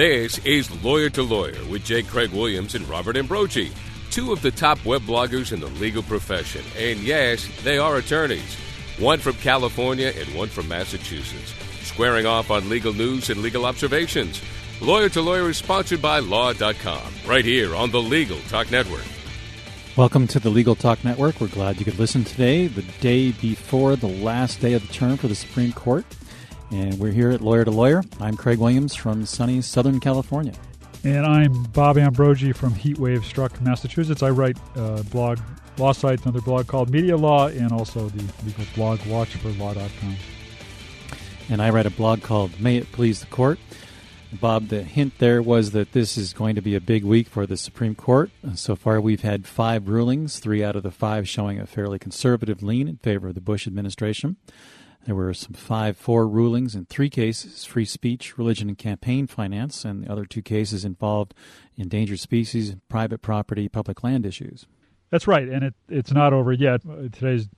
This is Lawyer to Lawyer with J. Craig Williams and Robert Ambrogi, two of the top web bloggers in the legal profession. And yes, they are attorneys, one from California and one from Massachusetts, squaring off on legal news and legal observations. Lawyer to Lawyer is sponsored by Law.com, right here on the Legal Talk Network. Welcome to the Legal Talk Network. We're glad you could listen today, the day before the last day of the term for the Supreme Court. And we're here at Lawyer to Lawyer. I'm Craig Williams from sunny Southern California. And I'm Bob Ambrogi from Heatwave Struck, Massachusetts. I write a blog, law site, another blog called Media Law, and also the legal blog Watch for Law.com. And I write a blog called May It Please the Court. Bob, the hint there was that this is going to be a big week for the Supreme Court. So far, we've had five rulings, three out of the five showing a fairly conservative lean in favor of the Bush administration. There were some 5 4 rulings in three cases free speech, religion, and campaign finance, and the other two cases involved endangered species, private property, public land issues. That's right, and it, it's not over yet. Today's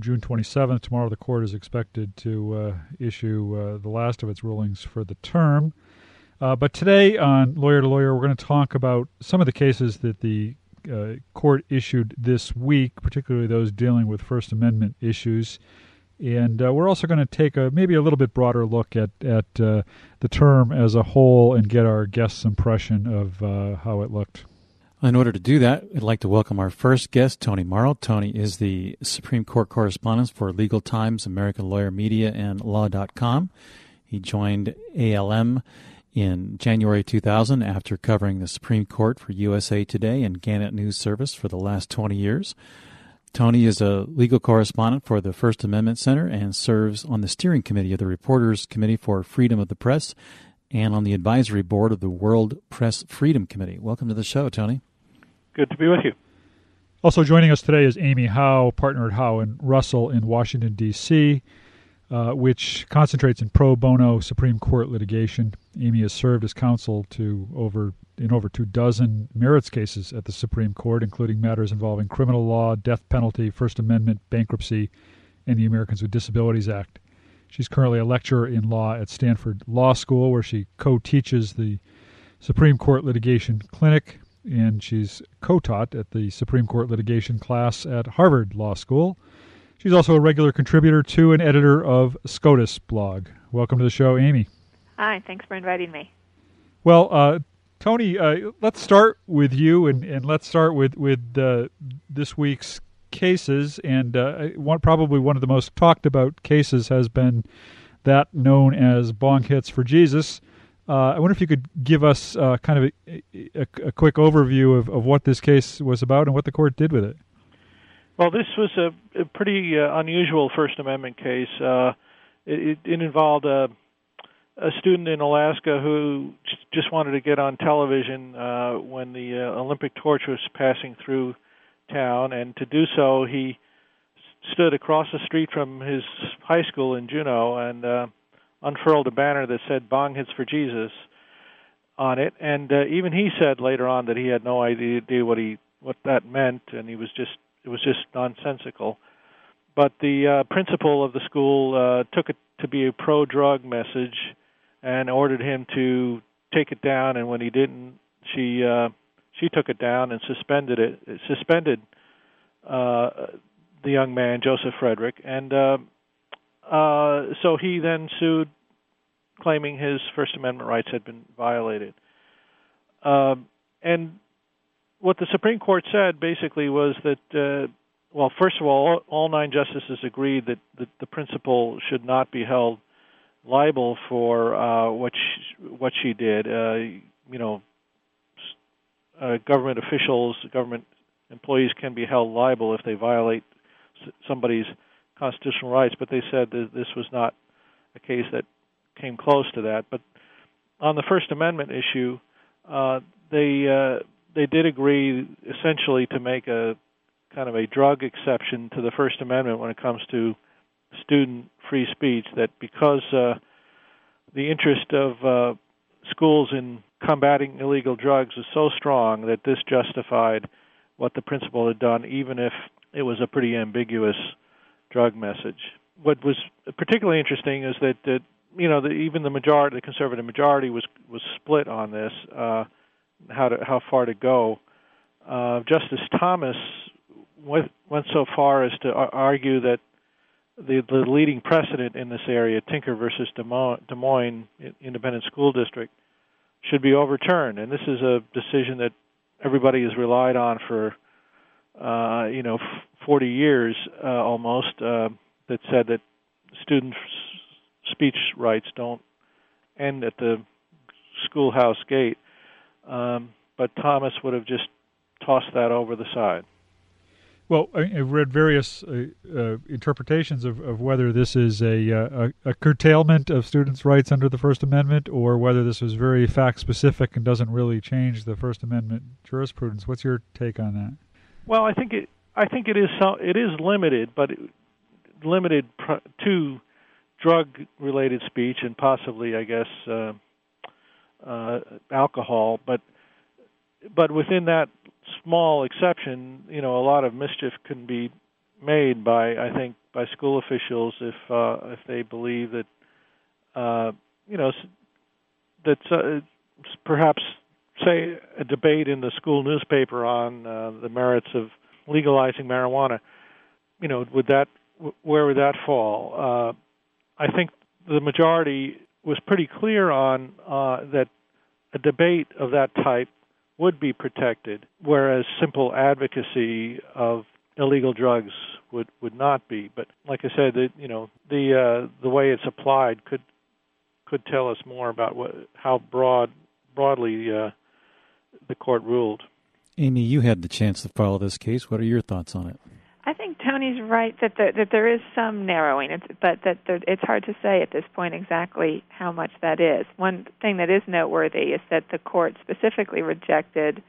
June 27th. Tomorrow, the court is expected to uh, issue uh, the last of its rulings for the term. Uh, but today on Lawyer to Lawyer, we're going to talk about some of the cases that the uh, court issued this week, particularly those dealing with First Amendment issues. And uh, we're also going to take a maybe a little bit broader look at at uh, the term as a whole and get our guests' impression of uh, how it looked. In order to do that, I'd like to welcome our first guest, Tony Mauro. Tony is the Supreme Court correspondent for Legal Times, American Lawyer Media, and Law.com. He joined ALM in January 2000 after covering the Supreme Court for USA Today and Gannett News Service for the last 20 years. Tony is a legal correspondent for the First Amendment Center and serves on the steering committee of the Reporters Committee for Freedom of the Press and on the advisory board of the World Press Freedom Committee. Welcome to the show, Tony. Good to be with you. Also joining us today is Amy Howe, partner at Howe and Russell in Washington, D.C., uh, which concentrates in pro bono Supreme Court litigation. Amy has served as counsel to over in over two dozen merits cases at the Supreme Court, including matters involving criminal law, death penalty, First Amendment, bankruptcy, and the Americans with Disabilities Act. She's currently a lecturer in law at Stanford Law School, where she co teaches the Supreme Court Litigation Clinic, and she's co taught at the Supreme Court Litigation class at Harvard Law School. She's also a regular contributor to and editor of SCOTUS blog. Welcome to the show, Amy. Hi, thanks for inviting me. Well, uh, Tony, uh, let's start with you, and, and let's start with with uh, this week's cases. And uh, one, probably one of the most talked about cases has been that known as bong hits for Jesus. Uh, I wonder if you could give us uh, kind of a, a, a, quick overview of, of what this case was about and what the court did with it. Well, this was a, a pretty uh, unusual First Amendment case. Uh, it, it, involved a, a, student in Alaska who just wanted to get on television uh, when the uh, Olympic torch was passing through town, and to do so, he stood across the street from his high school in Juneau and uh, unfurled a banner that said "Bong hits for Jesus" on it. And uh, even he said later on that he had no idea what he what that meant, and he was just it was just nonsensical. But the uh, principal of the school uh, took it to be a pro-drug message and ordered him to take it down. And when he didn't, she uh, she took it down and suspended it. Suspended uh, the young man Joseph Frederick, and uh, uh, so he then sued, claiming his First Amendment rights had been violated. Uh, and what the Supreme Court said basically was that, uh, well, first of all, all nine justices agreed that, the principal should not be held liable for uh, what she, what she did. Uh, you know, uh, government officials, government employees can be held liable if they violate somebody's constitutional rights, but they said that this was not a case that came close to that. But on the First Amendment issue, uh, they uh, they did agree essentially to make a kind of a drug exception to the First Amendment when it comes to student free speech. That because uh, the interest of uh, schools in combating illegal drugs is so strong that this justified what the principal had done, even if it was a pretty ambiguous drug message. What was particularly interesting is that, that you know, the, even the majority, the conservative majority, was was split on this. Uh, how to how far to go? Uh, Justice Thomas went went so far as to argue that the the leading precedent in this area, Tinker versus Des Moines Independent School District, should be overturned. And this is a decision that everybody has relied on for uh, you know 40 years uh, almost. Uh, that said that students' speech rights don't end at the schoolhouse gate. Um, but Thomas would have just tossed that over the side. Well, I've read various uh, uh, interpretations of, of whether this is a, uh, a, a, curtailment of students' rights under the First Amendment or whether this was very fact specific and doesn't really change the First Amendment jurisprudence. What's your take on that? Well, I think it I think it is so, it is limited, but limited pr- to drug related speech and possibly, I guess, uh, alcohol, but but within that small exception, you know, a lot of mischief can be made by I think by school officials if uh, if they believe that uh, you know that uh, perhaps say a debate in the school newspaper on uh, the merits of legalizing marijuana. You know, would that where would that fall? Uh, I think the majority was pretty clear on uh, that a debate of that type would be protected, whereas simple advocacy of illegal drugs would would not be. But like I said, the, you know the uh, the way it's applied could could tell us more about what how broad broadly uh, the court ruled. Amy, you had the chance to follow this case. What are your thoughts on it? I think Tony's right that there, that there is some narrowing, but that there, it's hard to say at this point exactly how much that is. One thing that is noteworthy is that the court specifically rejected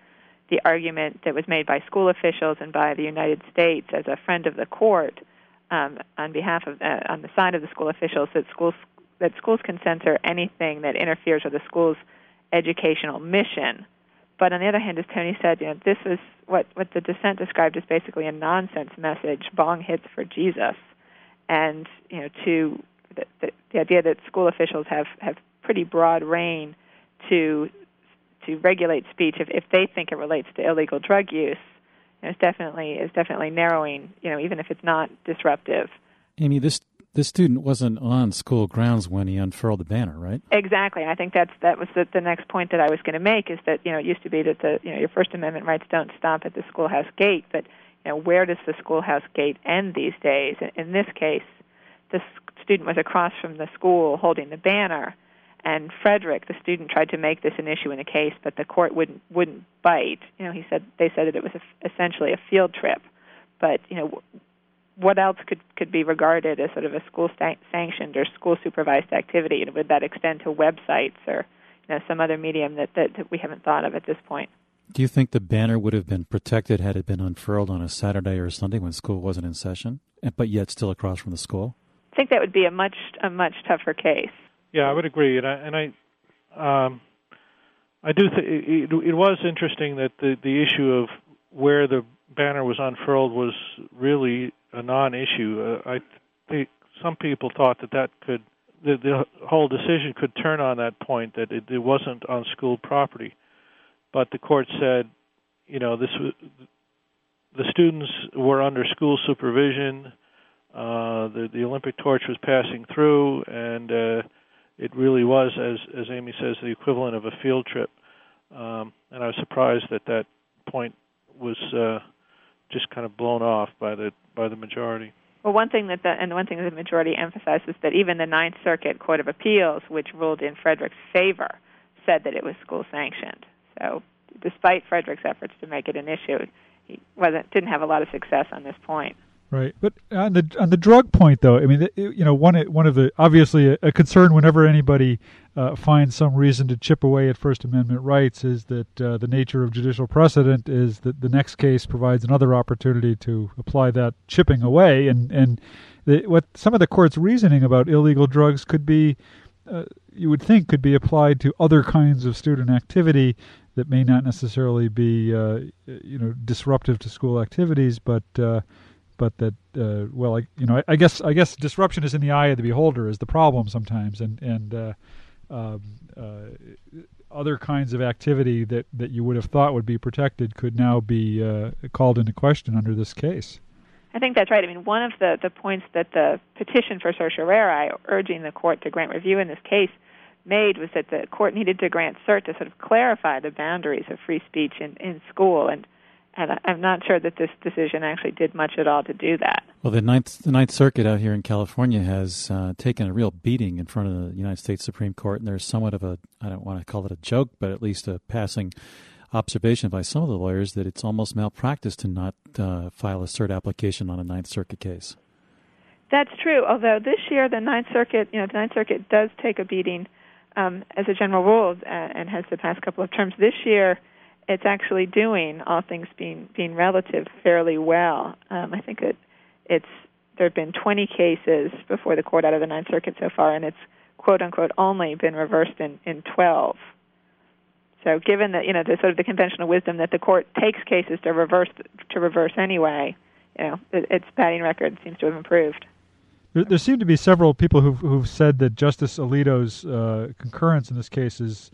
the argument that was made by school officials and by the United States as a friend of the court um, on behalf of uh, on the side of the school officials that schools that schools can censor anything that interferes with the school's educational mission but on the other hand, as Tony said, you know, this is what what the dissent described as basically a nonsense message, bong hits for Jesus, and you know, to the, the, the idea that school officials have have pretty broad rein to to regulate speech if if they think it relates to illegal drug use, you know, it's definitely is definitely narrowing. You know, even if it's not disruptive. Amy, this this student wasn't on school grounds when he unfurled the banner, right? Exactly. I think that's that was the, the next point that I was going to make is that you know it used to be that the you know your First Amendment rights don't stop at the schoolhouse gate, but you know where does the schoolhouse gate end these days? In this case, the student was across from the school holding the banner, and Frederick, the student, tried to make this an issue in the case, but the court wouldn't wouldn't bite. You know, he said they said that it was a, essentially a field trip, but you know what else could could be regarded as sort of a school sta- sanctioned or school supervised activity? And would that extend to websites or you know some other medium that, that, that we haven't thought of at this point? Do you think the banner would have been protected had it been unfurled on a Saturday or a Sunday when school wasn't in session, but yet still across from the school? I think that would be a much a much tougher case. Yeah, I would agree, and I and I um, I do think it, it was interesting that the the issue of where the banner was unfurled was really a non-issue. Uh, I think some people thought that that could the, the whole decision could turn on that point that it, it wasn't on school property, but the court said, you know, this was the students were under school supervision. Uh, the the Olympic torch was passing through, and uh, it really was, as as Amy says, the equivalent of a field trip. Um, and I was surprised that that point was uh, just kind of blown off by the by the majority. Well, one thing that the and one thing that the majority emphasizes is that even the Ninth Circuit Court of Appeals, which ruled in Frederick's favor, said that it was school sanctioned. So, despite Frederick's efforts to make it an issue, he wasn't didn't have a lot of success on this point. Right, but on the on the drug point, though, I mean, you know, one one of the obviously a, a concern whenever anybody uh, finds some reason to chip away at First Amendment rights is that uh, the nature of judicial precedent is that the next case provides another opportunity to apply that chipping away, and and the, what some of the court's reasoning about illegal drugs could be, uh, you would think, could be applied to other kinds of student activity that may not necessarily be, uh, you know, disruptive to school activities, but uh, but that uh, well, I, you know, I, I, guess I guess disruption is in the eye of the beholder is the problem sometimes, and and uh, um, uh, other kinds of activity that that you would have thought would be protected could now be uh, called into question under this case. I think that's right. I mean, one of the, the points that the petition for certiorari urging the court to grant review in this case made was that the court needed to grant cert to sort of clarify the boundaries of free speech in, in school. And and I'm not sure that this decision actually did much at all to do that. Well, the Ninth, the Ninth Circuit out here in California has uh, taken a real beating in front of the United States Supreme Court, and there's somewhat of a, I don't want to call it a joke, but at least a passing observation by some of the lawyers that it's almost malpractice to not uh, file a cert application on a Ninth Circuit case. That's true. Although this year the Ninth Circuit, you know, the Ninth Circuit does take a beating um, as a general rule, uh, and has the past couple of terms. This year, it's actually doing all things being being relative fairly well. Um, I think it it's there have been 20 cases before the court out of the Ninth Circuit so far, and it's quote unquote only been reversed in in 12. So, given that you know the sort of the conventional wisdom that the court takes cases to reverse to reverse anyway, you know it, its batting record seems to have improved. There, there seem to be several people who've who've said that Justice Alito's uh, concurrence in this case is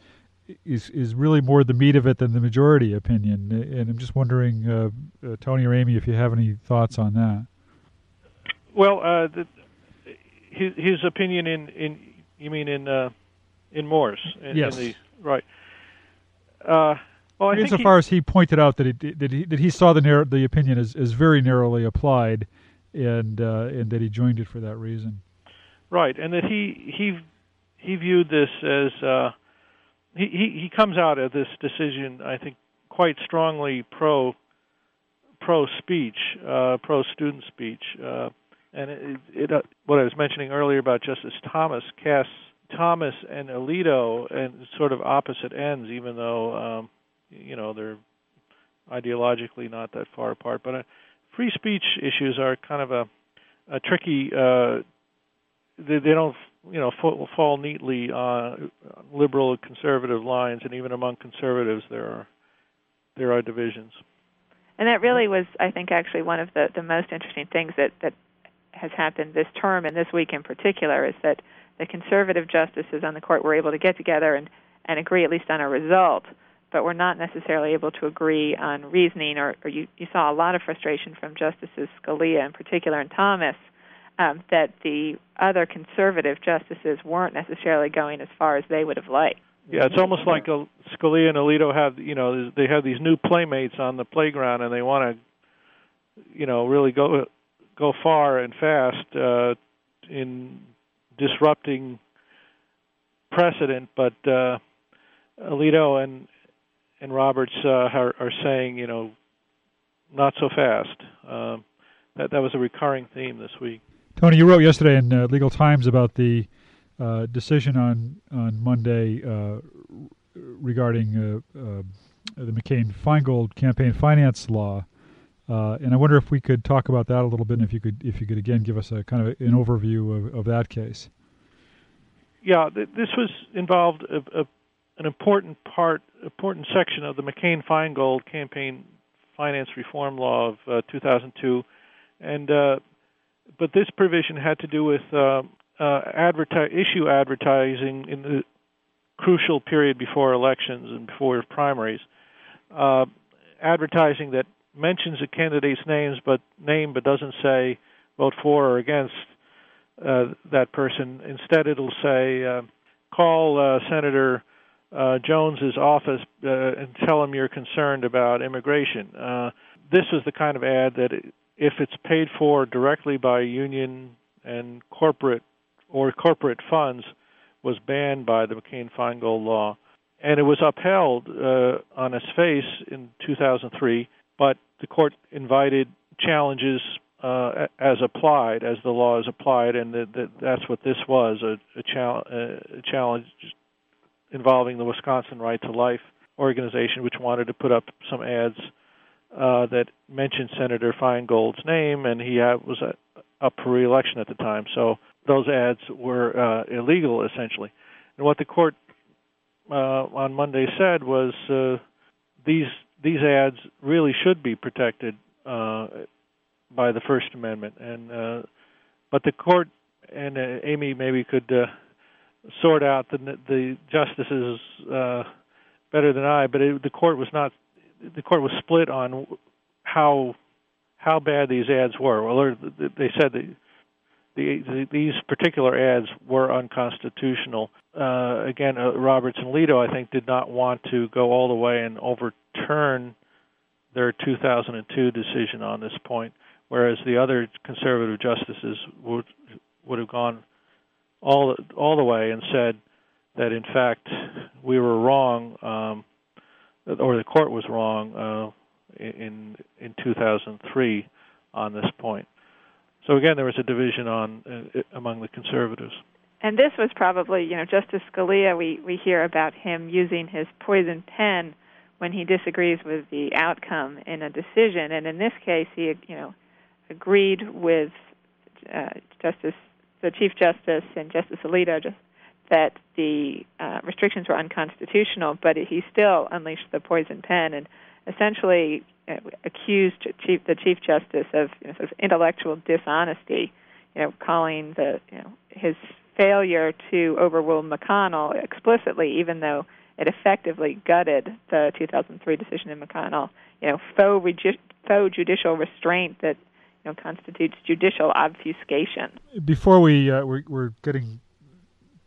is is really more the meat of it than the majority opinion. And I'm just wondering, uh, uh, Tony or Amy, if you have any thoughts on that. Well, uh, the, his, his opinion in, in you mean in uh, in Morse? In, yes. In the, right. Uh, well, I Insofar he, as he pointed out that he that he that he saw the narrow, the opinion as, as very narrowly applied, and uh, and that he joined it for that reason. Right, and that he he he viewed this as he, he comes out of this decision, I think, quite strongly pro pro speech, uh, pro student speech, uh, and it, it uh, what I was mentioning earlier about Justice Thomas casts Thomas and Alito and sort of opposite ends, even though um, you know they're ideologically not that far apart. But uh, free speech issues are kind of a, a tricky. Uh, they, they don't you know fall, fall neatly on liberal conservative lines, and even among conservatives there are there are divisions. And that really was, I think, actually one of the the most interesting things that that has happened this term and this week in particular is that the conservative justices on the court were able to get together and and agree at least on a result, but were not necessarily able to agree on reasoning. Or, or you, you saw a lot of frustration from Justices Scalia in particular and Thomas um, that the other conservative justices weren't necessarily going as far as they would have liked. Yeah, it's almost like Scalia and Alito have, you know, they have these new playmates on the playground, and they want to, you know, really go go far and fast uh, in disrupting precedent. But uh, Alito and and Roberts uh, are, are saying, you know, not so fast. Uh, that that was a recurring theme this week. Tony, you wrote yesterday in uh, Legal Times about the uh, decision on on Monday uh, regarding uh, uh, the McCain Feingold campaign finance law, uh, and I wonder if we could talk about that a little bit, and if you could if you could again give us a kind of an overview of, of that case. Yeah, th- this was involved a, a, an important part, important section of the McCain Feingold campaign finance reform law of 2002, and but this provision had to do with uh, uh, adverti- issue advertising in the crucial period before elections and before primaries. Uh, advertising that mentions a candidate's names but name but doesn't say vote for or against uh, that person. Instead, it'll say uh, call uh, Senator uh, Jones's office uh, and tell him you're concerned about immigration. Uh, this was the kind of ad that if it's paid for directly by union and corporate or corporate funds, was banned by the McCain-Feingold law, and it was upheld uh, on its face in 2003. But the court invited challenges uh, as applied, as the law is applied, and the, the, that's what this was a, a, chal- a challenge involving the Wisconsin Right to Life organization, which wanted to put up some ads uh, that mentioned Senator Feingold's name, and he had, was uh, up for reelection at the time. So those ads were uh, illegal, essentially. And what the court uh, on Monday said was uh, these these ads really should be protected uh, by the First Amendment, and uh, but the court and uh, Amy maybe could uh, sort out the the justices uh, better than I, but it, the court was not. The court was split on how how bad these ads were. Well, they said that the, the, these particular ads were unconstitutional. Uh, again, uh, Roberts and Alito, I think, did not want to go all the way and overturn their 2002 decision on this point, whereas the other conservative justices would would have gone all all the way and said that in fact we were wrong, um, or the court was wrong uh, in in 2003 on this point. So again, there was a division on uh, among the conservatives. And this was probably, you know, Justice Scalia. We we hear about him using his poison pen when he disagrees with the outcome in a decision, and in this case, he, you know, agreed with uh, Justice, the Chief Justice, and Justice Alito just that the uh, restrictions were unconstitutional, but he still unleashed the poison pen and essentially uh, accused chief, the chief justice of, you know, sort of intellectual dishonesty, you know, calling the you know his failure to overrule McConnell explicitly, even though it effectively gutted the 2003 decision in McConnell, you know, faux, regi- faux judicial restraint that you know constitutes judicial obfuscation. Before we uh, we're, we're getting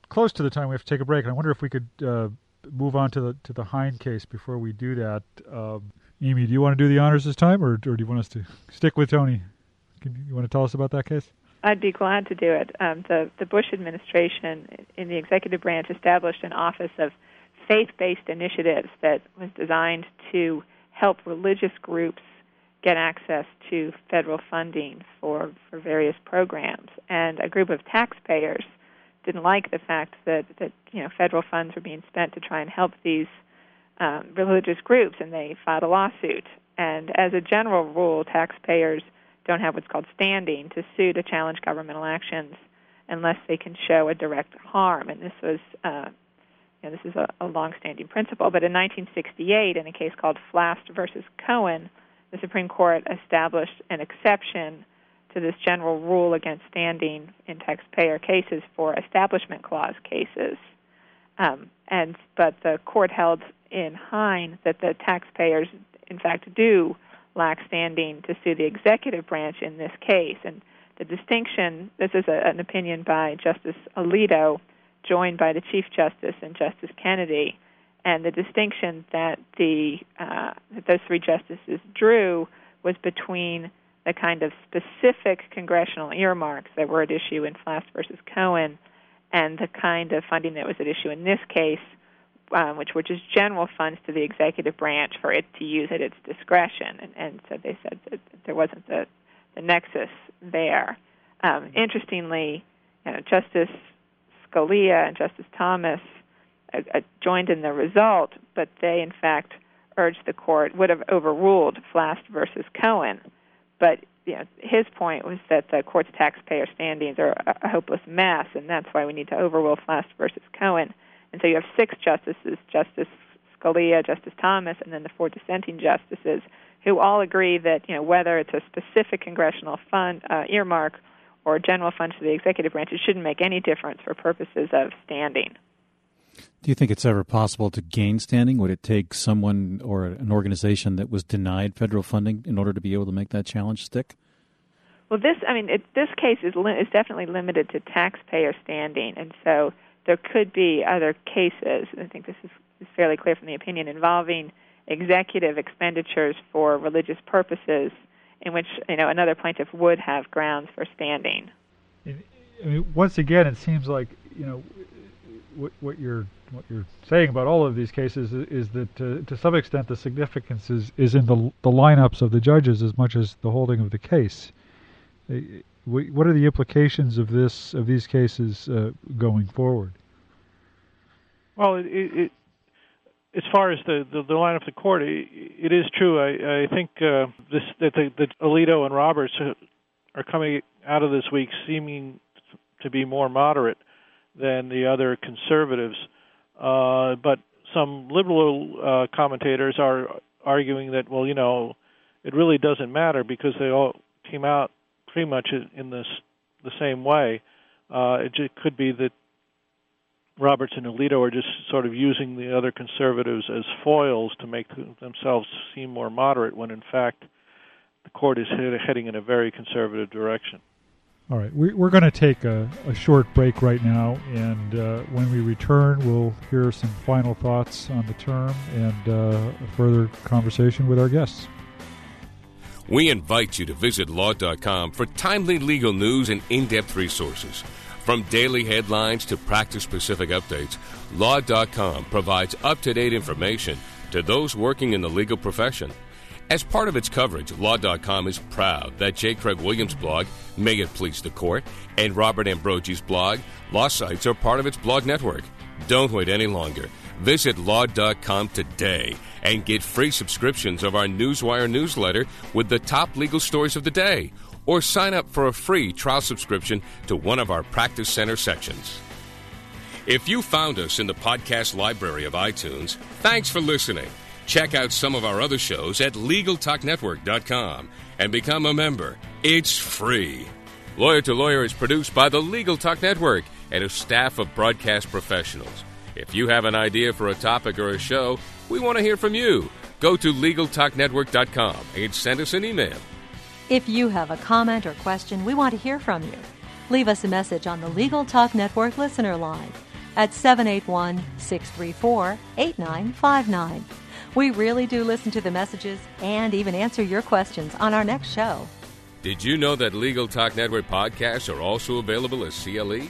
close to the time we have to take a break, and I wonder if we could uh, move on to the to the Hein case before we do that. Um, Amy, do you want to do the honors this time, or, or do you want us to stick with Tony? Can, you want to tell us about that case? I'd be glad to do it. Um, the the Bush administration in the executive branch established an office of faith-based initiatives that was designed to help religious groups get access to federal funding for for various programs. And a group of taxpayers didn't like the fact that that you know federal funds were being spent to try and help these um, religious groups, and they filed a lawsuit. And as a general rule, taxpayers don't have what's called standing to sue to challenge governmental actions unless they can show a direct harm. And this was, uh, you know, this is a, a longstanding principle. But in 1968, in a case called Flast versus Cohen, the Supreme Court established an exception to this general rule against standing in taxpayer cases for Establishment Clause cases. Um, and but the court held in Hein that the taxpayers, in fact, do lack standing to sue the executive branch in this case. And the distinction this is a, an opinion by Justice Alito, joined by the Chief Justice and Justice Kennedy. And the distinction that the uh, that those three justices drew was between the kind of specific congressional earmarks that were at issue in Flast versus Cohen and the kind of funding that was at issue in this case, um, which were just general funds to the executive branch for it to use at its discretion. And, and so they said that there wasn't the, the nexus there. Um, interestingly, you know, Justice Scalia and Justice Thomas uh, uh, joined in the result, but they, in fact, urged the court would have overruled Flast versus Cohen. But you know, his point was that the court's taxpayer standings are a hopeless mess, and that's why we need to overrule Flast versus Cohen. And so you have six justices, Justice Scalia, Justice Thomas, and then the four dissenting justices, who all agree that you know whether it's a specific congressional fund uh, earmark or general funds to the executive branch, it shouldn't make any difference for purposes of standing. Do you think it's ever possible to gain standing? Would it take someone or an organization that was denied federal funding in order to be able to make that challenge stick? Well, this I mean, it, this case is li- is definitely limited to taxpayer standing, and so there could be other cases. I think this is, is fairly clear from the opinion involving executive expenditures for religious purposes, in which you know another plaintiff would have grounds for standing. I mean, once again, it seems like you know what, what you're what you're saying about all of these cases is, is that uh, to some extent the significance is, is in the the lineups of the judges as much as the holding of the case. Uh, what are the implications of this of these cases uh, going forward? Well, it, it, as far as the, the, the line of the court, it, it is true. I, I think uh, this that the, the Alito and Roberts are coming out of this week seeming to be more moderate than the other conservatives. Uh, but some liberal uh, commentators are arguing that, well, you know, it really doesn't matter because they all came out pretty much in this the same way. Uh, it just could be that Roberts and Alito are just sort of using the other conservatives as foils to make themselves seem more moderate, when in fact the court is heading in a very conservative direction. All right, we, are going to take a, a, short break right now, and uh, when we return, we'll hear some final thoughts on the term and uh, a further conversation with our guests. We invite you to visit law.com for timely legal news and in depth resources. From daily headlines to practice specific updates, Law.com provides up to date information to those working in the legal profession. As part of its coverage, Law.com is proud that J. Craig Williams' blog, May It Please the Court, and Robert Ambrogi's blog, Law Sites, are part of its blog network. Don't wait any longer. Visit Law.com today and get free subscriptions of our Newswire newsletter with the top legal stories of the day or sign up for a free trial subscription to one of our Practice Center sections. If you found us in the podcast library of iTunes, thanks for listening. Check out some of our other shows at LegalTalkNetwork.com and become a member. It's free. Lawyer to Lawyer is produced by the Legal Talk Network and a staff of broadcast professionals. If you have an idea for a topic or a show, we want to hear from you. Go to LegalTalkNetwork.com and send us an email. If you have a comment or question, we want to hear from you. Leave us a message on the Legal Talk Network listener line at 781 634 8959. We really do listen to the messages and even answer your questions on our next show. Did you know that Legal Talk Network podcasts are also available as CLE?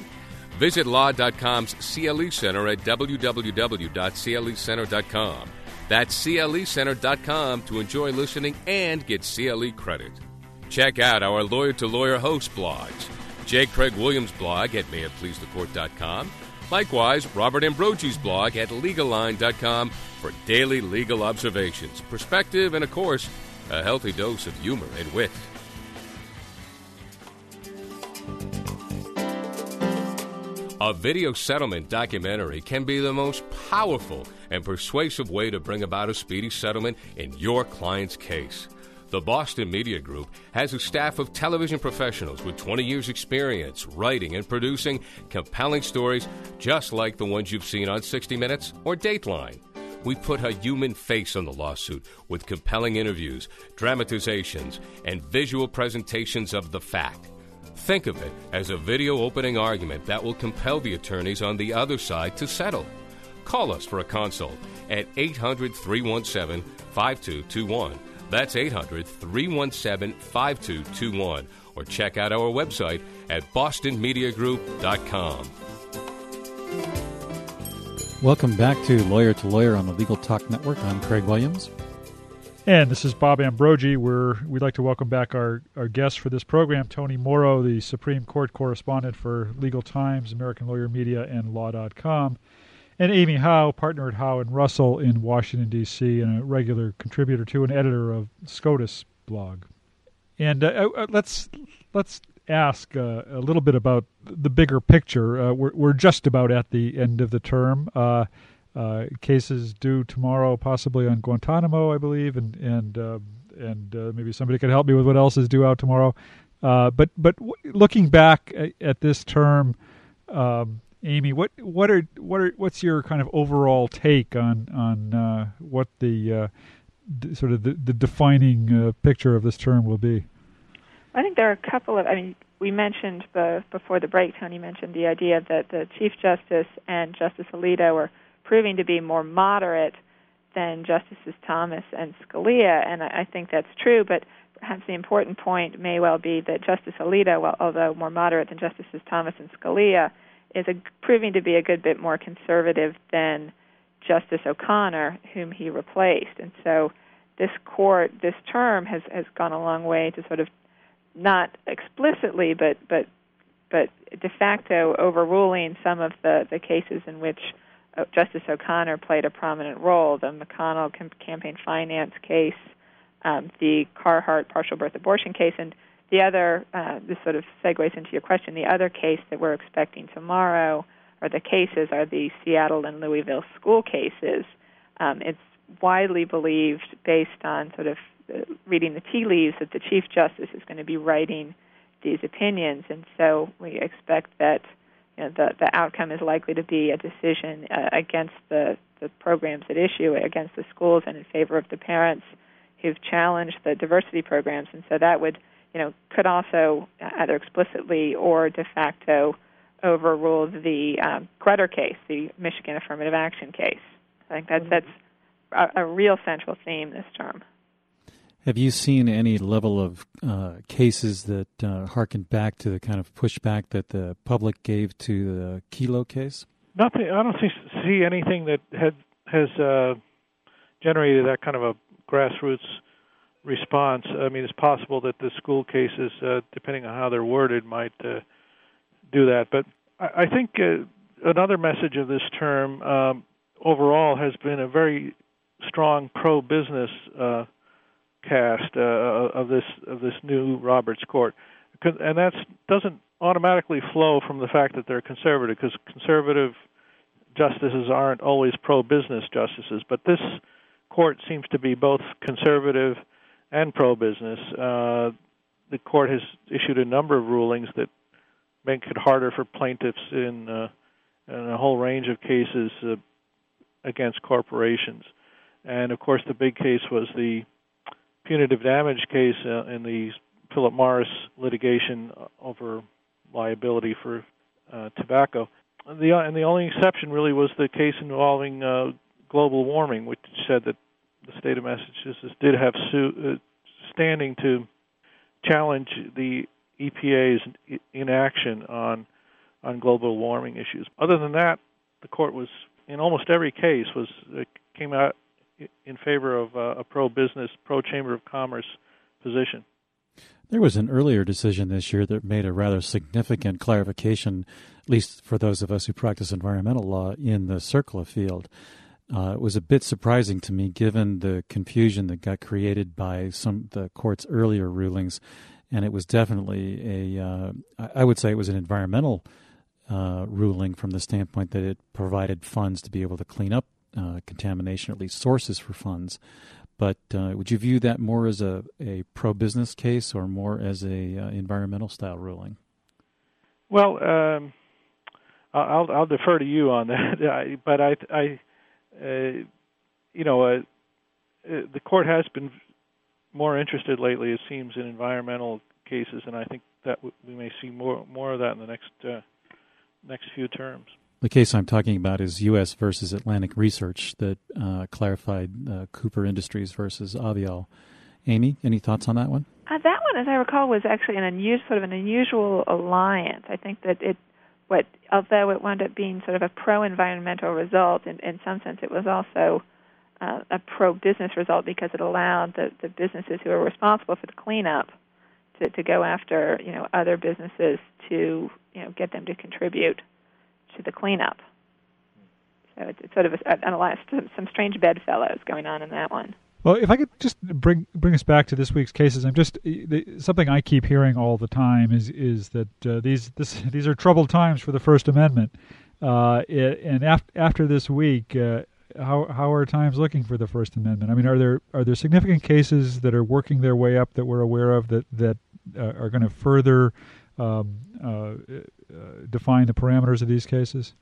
Visit law.com's CLE Center at www.clecenter.com. That's clecenter.com to enjoy listening and get CLE credit. Check out our Lawyer to Lawyer host blogs. J. Craig Williams' blog at mayitpleasethecourt.com. Likewise, Robert Ambrogi's blog at legaline.com for daily legal observations, perspective, and of course, a healthy dose of humor and wit. A video settlement documentary can be the most powerful and persuasive way to bring about a speedy settlement in your client's case. The Boston Media Group has a staff of television professionals with 20 years' experience writing and producing compelling stories just like the ones you've seen on 60 Minutes or Dateline. We put a human face on the lawsuit with compelling interviews, dramatizations, and visual presentations of the fact. Think of it as a video opening argument that will compel the attorneys on the other side to settle. Call us for a consult at 800 317 5221 that's 800 317 5221. Or check out our website at bostonmediagroup.com. Welcome back to Lawyer to Lawyer on the Legal Talk Network. I'm Craig Williams. And this is Bob Ambrogi, where we'd like to welcome back our, our guest for this program, Tony Mauro, the Supreme Court correspondent for Legal Times, American Lawyer Media, and Law.com and Amy Howe, partner at Howe and Russell in Washington D.C. and a regular contributor to and editor of SCOTUS blog. And uh, uh, let's let's ask uh, a little bit about the bigger picture. Uh, we're we're just about at the end of the term. Uh, uh, cases due tomorrow, possibly on Guantanamo, I believe, and and and maybe somebody could help me with what else is due out tomorrow. but but w- looking back at, at this term. Um, Amy, what what are what are what's your kind of overall take on on uh, what the uh, d- sort of the, the defining uh, picture of this term will be? I think there are a couple of. I mean, we mentioned the, before the break. Tony mentioned the idea that the Chief Justice and Justice Alito are proving to be more moderate than Justices Thomas and Scalia, and I, I think that's true. But perhaps the important point may well be that Justice Alito, although more moderate than Justices Thomas and Scalia, is a, proving to be a good bit more conservative than Justice O'Connor, whom he replaced. And so this court, this term, has, has gone a long way to sort of not explicitly, but but but de facto overruling some of the, the cases in which uh, Justice O'Connor played a prominent role. The McConnell campaign finance case, um, the Carhart partial birth abortion case, and the other, uh, this sort of segues into your question, the other case that we're expecting tomorrow, or the cases, are the Seattle and Louisville school cases. Um, it's widely believed, based on sort of the, reading the tea leaves that the Chief Justice is going to be writing these opinions, and so we expect that you know, the the outcome is likely to be a decision uh, against the the programs at issue, against the schools, and in favor of the parents who've challenged the diversity programs, and so that would you know could also either explicitly or de facto overrule the um, Grutter case, the Michigan affirmative action case. I think that's that's a, a real central theme this term. Have you seen any level of uh, cases that uh, harken back to the kind of pushback that the public gave to the Kelo case? Nothing. I don't see, see anything that had, has uh, generated that kind of a grassroots response. I mean, it's possible that the school cases, uh, depending on how they're worded, might uh, do that. But I, I think uh, another message of this term um, overall has been a very strong pro-business uh, cast uh, of this of this new Roberts Court, and that doesn't automatically flow from the fact that they're conservative, because conservative justices aren't always pro-business justices. But this court seems to be both conservative and pro-business. Uh, the court has issued a number of rulings that make it harder for plaintiffs in, uh, in a whole range of cases uh, against corporations. And of course, the big case was the punitive damage case uh, in the Philip Morris litigation over liability for uh, tobacco. The uh, and the only exception really was the case involving uh, global warming, which said that the state of Massachusetts did have su- uh, standing to challenge the EPA's inaction on on global warming issues. Other than that, the court was in almost every case was uh, came out in favor of uh, a pro-business, pro-chamber of commerce position. There was an earlier decision this year that made a rather significant clarification, at least for those of us who practice environmental law, in the CERCLA field. Uh, it was a bit surprising to me, given the confusion that got created by some the court's earlier rulings, and it was definitely a. Uh, I would say it was an environmental uh, ruling from the standpoint that it provided funds to be able to clean up uh, contamination, or at least sources for funds. But uh, would you view that more as a, a pro business case or more as a uh, environmental style ruling? Well, um, I'll, I'll defer to you on that. but I, I uh, you know, uh, uh, the court has been more interested lately, it seems, in environmental cases, and I think that we may see more more of that in the next next few terms. The case I'm talking about is U.S. versus Atlantic Research that uh, clarified uh, Cooper Industries versus Aviall. Amy, any thoughts on that one? Uh, that one, as I recall, was actually an unusual, sort of an unusual alliance. I think that it, what, although it wound up being sort of a pro-environmental result, in, in some sense, it was also uh, a pro-business result because it allowed the, the businesses who are responsible for the cleanup to, to go after, you know, other businesses to, you know, get them to contribute to the cleanup. So it's, sort of a, some, strange bedfellows going on in that one. Well, if I could just bring bring us back to this week's cases, I'm just something I keep hearing all the time is is that uh, these this, these are troubled times for the First Amendment, uh, it, and af- after this week, uh, how how are times looking for the First Amendment? I mean, are there are there significant cases that are working their way up that we're aware of that that uh, are going to further um, uh, define the parameters of these cases?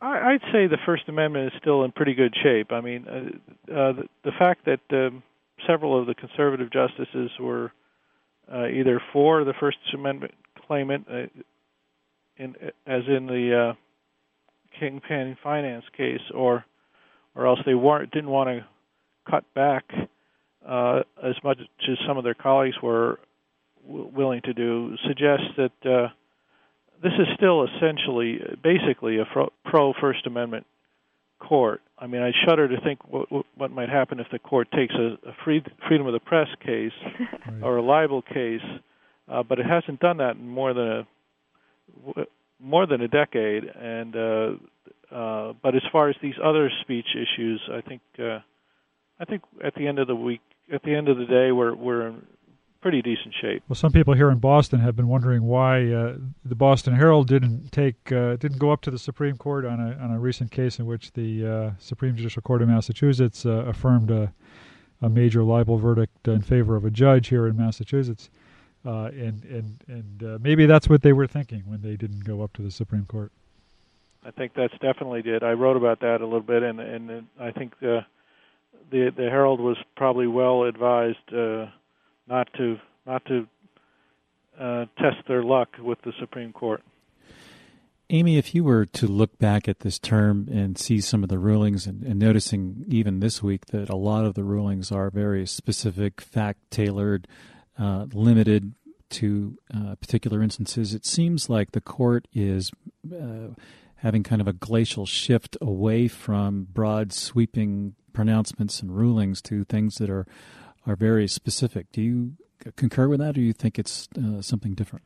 I, would say the First Amendment is still in pretty good shape. I mean, uh, uh, the, the fact that um, several of the conservative justices were uh, either for the First Amendment claimant, uh, in, as in the uh, campaign finance case, or or else they weren't didn't want to cut back uh, as much as some of their colleagues were w- willing to do, suggests that uh, this is still essentially, basically, a pro First Amendment court. I mean, I shudder to think what, what might happen if the court takes a, a free, freedom of the press case right. or a libel case, uh, but it hasn't done that in more than a more than a decade. And uh, uh, but as far as these other speech issues, I think uh, I think at the end of the week, at the end of the day, we're we're pretty decent shape. Well, some people here in Boston have been wondering why uh, the Boston Herald didn't take uh, didn't go up to the Supreme Court on a on a recent case in which the uh, Supreme Judicial Court of Massachusetts uh, affirmed a a major libel verdict in favor of a judge here in Massachusetts. Uh, and and and uh, maybe that's what they were thinking when they didn't go up to the Supreme Court. I think that's definitely did. I wrote about that a little bit, and and I think the the, the Herald was probably well advised uh, not to not to uh, test their luck with the Supreme Court. Amy, if you were to look back at this term and see some of the rulings, and, and noticing even this week that a lot of the rulings are very specific, fact tailored, uh, limited to uh, particular instances, it seems like the court is uh, having kind of a glacial shift away from broad, sweeping pronouncements and rulings to things that are are very specific. Do you concur with that, or do you think it's uh, something different?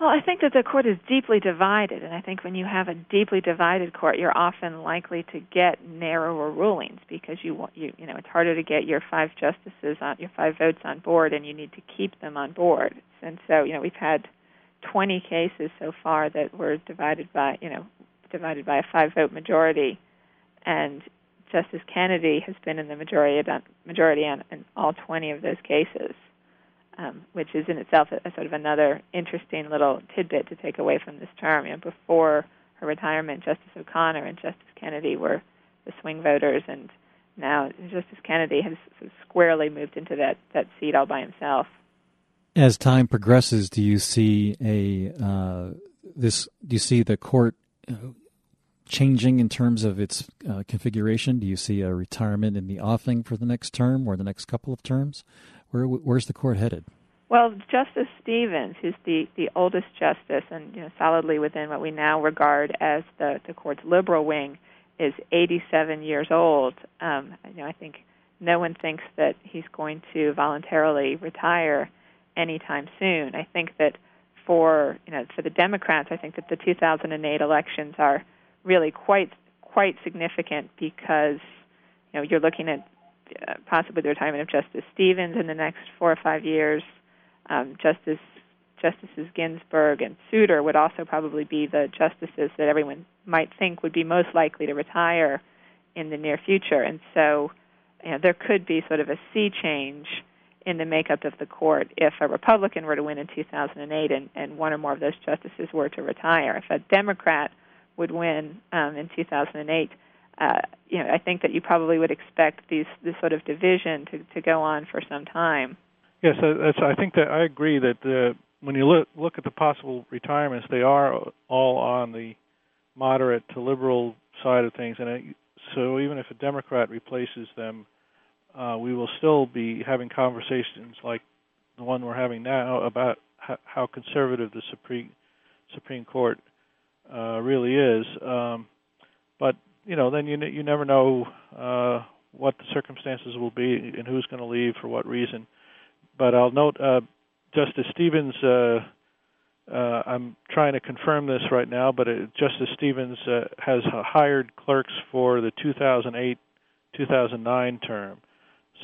Well, I think that the court is deeply divided, and I think when you have a deeply divided court, you're often likely to get narrower rulings because you want you you know it's harder to get your five justices on your five votes on board, and you need to keep them on board. And so you know we've had 20 cases so far that were divided by you know divided by a five vote majority, and Justice Kennedy has been in the majority majority on, in all 20 of those cases um, which is in itself a, a, sort of another interesting little tidbit to take away from this term. Know, before her retirement, Justice O'Connor and Justice Kennedy were the swing voters, and now Justice Kennedy has sort of squarely moved into that, that seat all by himself. As time progresses, do you see a uh, this? Do you see the court changing in terms of its uh, configuration? Do you see a retirement in the offing for the next term or the next couple of terms? Where, where's the court headed? Well, Justice Stevens, who's the, the oldest justice and you know, solidly within what we now regard as the, the court's liberal wing, is 87 years old. Um, you know, I think no one thinks that he's going to voluntarily retire anytime soon. I think that for you know for the Democrats, I think that the 2008 elections are really quite quite significant because you know you're looking at uh, possibly the retirement of Justice Stevens in the next four or five years. Um, Justice Justices Ginsburg and Souter would also probably be the justices that everyone might think would be most likely to retire in the near future. And so, you know, there could be sort of a sea change in the makeup of the court if a Republican were to win in 2008 and, and one or more of those justices were to retire. If a Democrat would win um, in 2008, uh, you know, I think that you probably would expect these this sort of division to to go on for some time. Yes, that's. I think that I agree that the, when you look look at the possible retirements, they are all on the moderate to liberal side of things, and it, so even if a Democrat replaces them, uh, we will still be having conversations like the one we're having now about how, how conservative the Supreme Supreme Court uh, really is. Um, but you know, then you you never know uh, what the circumstances will be and who's going to leave for what reason. But I'll note uh, Justice Stevens. Uh, uh, I'm trying to confirm this right now, but it, Justice Stevens uh, has hired clerks for the 2008-2009 term.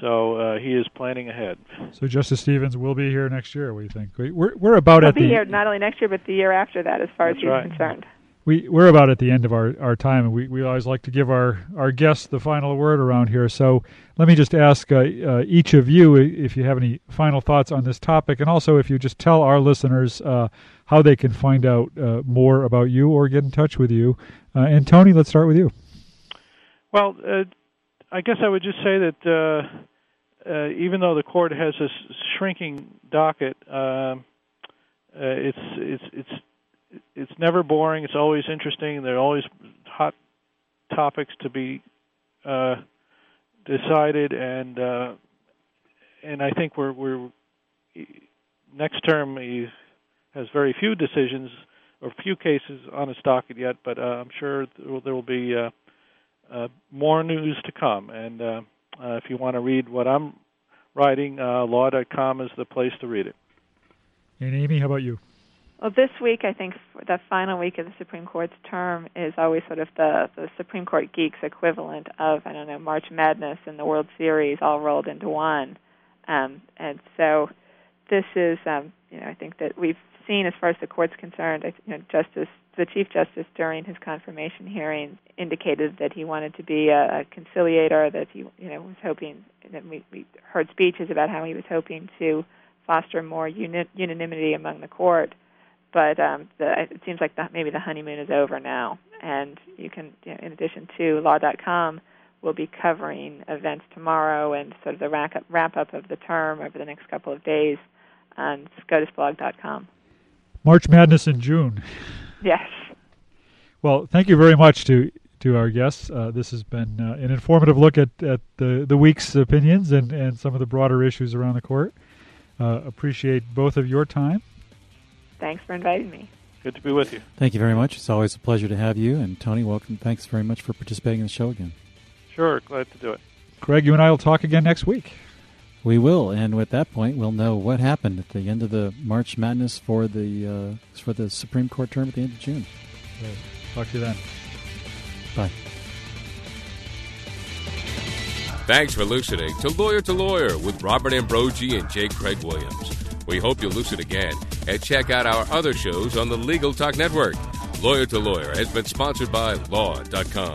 So uh, he is planning ahead. So Justice Stevens will be here next year. What do you think? We're we're about He'll at be the here not only next year but the year after that, as far as he's right. concerned we we're about at the end of our, our time, and we, we always like to give our, our guests the final word around here. So let me just ask uh, uh, each of you if you have any final thoughts on this topic, and also if you just tell our listeners uh, how they can find out uh, more about you or get in touch with you. Uh, and Tony, let's start with you. Well, uh, I guess I would just say that even though the court has a shrinking docket, um, it's it's it's it's never boring. It's always interesting. There are always hot topics to be uh, decided, and uh, and I think we're we're next term has very few decisions or few cases on his docket yet, but uh, I'm sure there will, there will be uh, uh, more news to come. And uh, uh, if you want to read what I'm writing, uh, law.com is the place to read it. And Amy, how about you? Well, this week, I think the final week of the Supreme Court's term is always sort of the, the Supreme Court geeks equivalent of, I don't know, March Madness and the World Series all rolled into one. Um, and so this is, um, you know, I think that we've seen, as far as the court's concerned, you know, Justice the Chief Justice during his confirmation hearing indicated that he wanted to be a, a conciliator, that he you know was hoping that we, we heard speeches about how he was hoping to foster more uni- unanimity among the court. But um, the, it seems like the, maybe the honeymoon is over now, and you can, you know, in addition to Law.com, we'll be covering events tomorrow and sort of the wrap up, wrap up of the term over the next couple of days on SCOTUSblog.com. March Madness in June. Yes. Well, thank you very much to to our guests. Uh, this has been uh, an informative look at, at the, the week's opinions and, and some of the broader issues around the court. Uh, appreciate both of your time. Thanks for inviting me. Good to be with you. Thank you very much. It's always a pleasure to have you. And Tony, welcome. Thanks very much for participating in the show again. Sure, glad to do it. Craig, you and I will talk again next week. We will, and at that point, we'll know what happened at the end of the March Madness for the uh, for the Supreme Court term at the end of June. Right. Talk to you then. Bye. Thanks for listening to Lawyer to Lawyer with Robert Ambrogi and J. Craig Williams. We hope you'll listen again and check out our other shows on the Legal Talk Network. Lawyer to Lawyer has been sponsored by Law.com.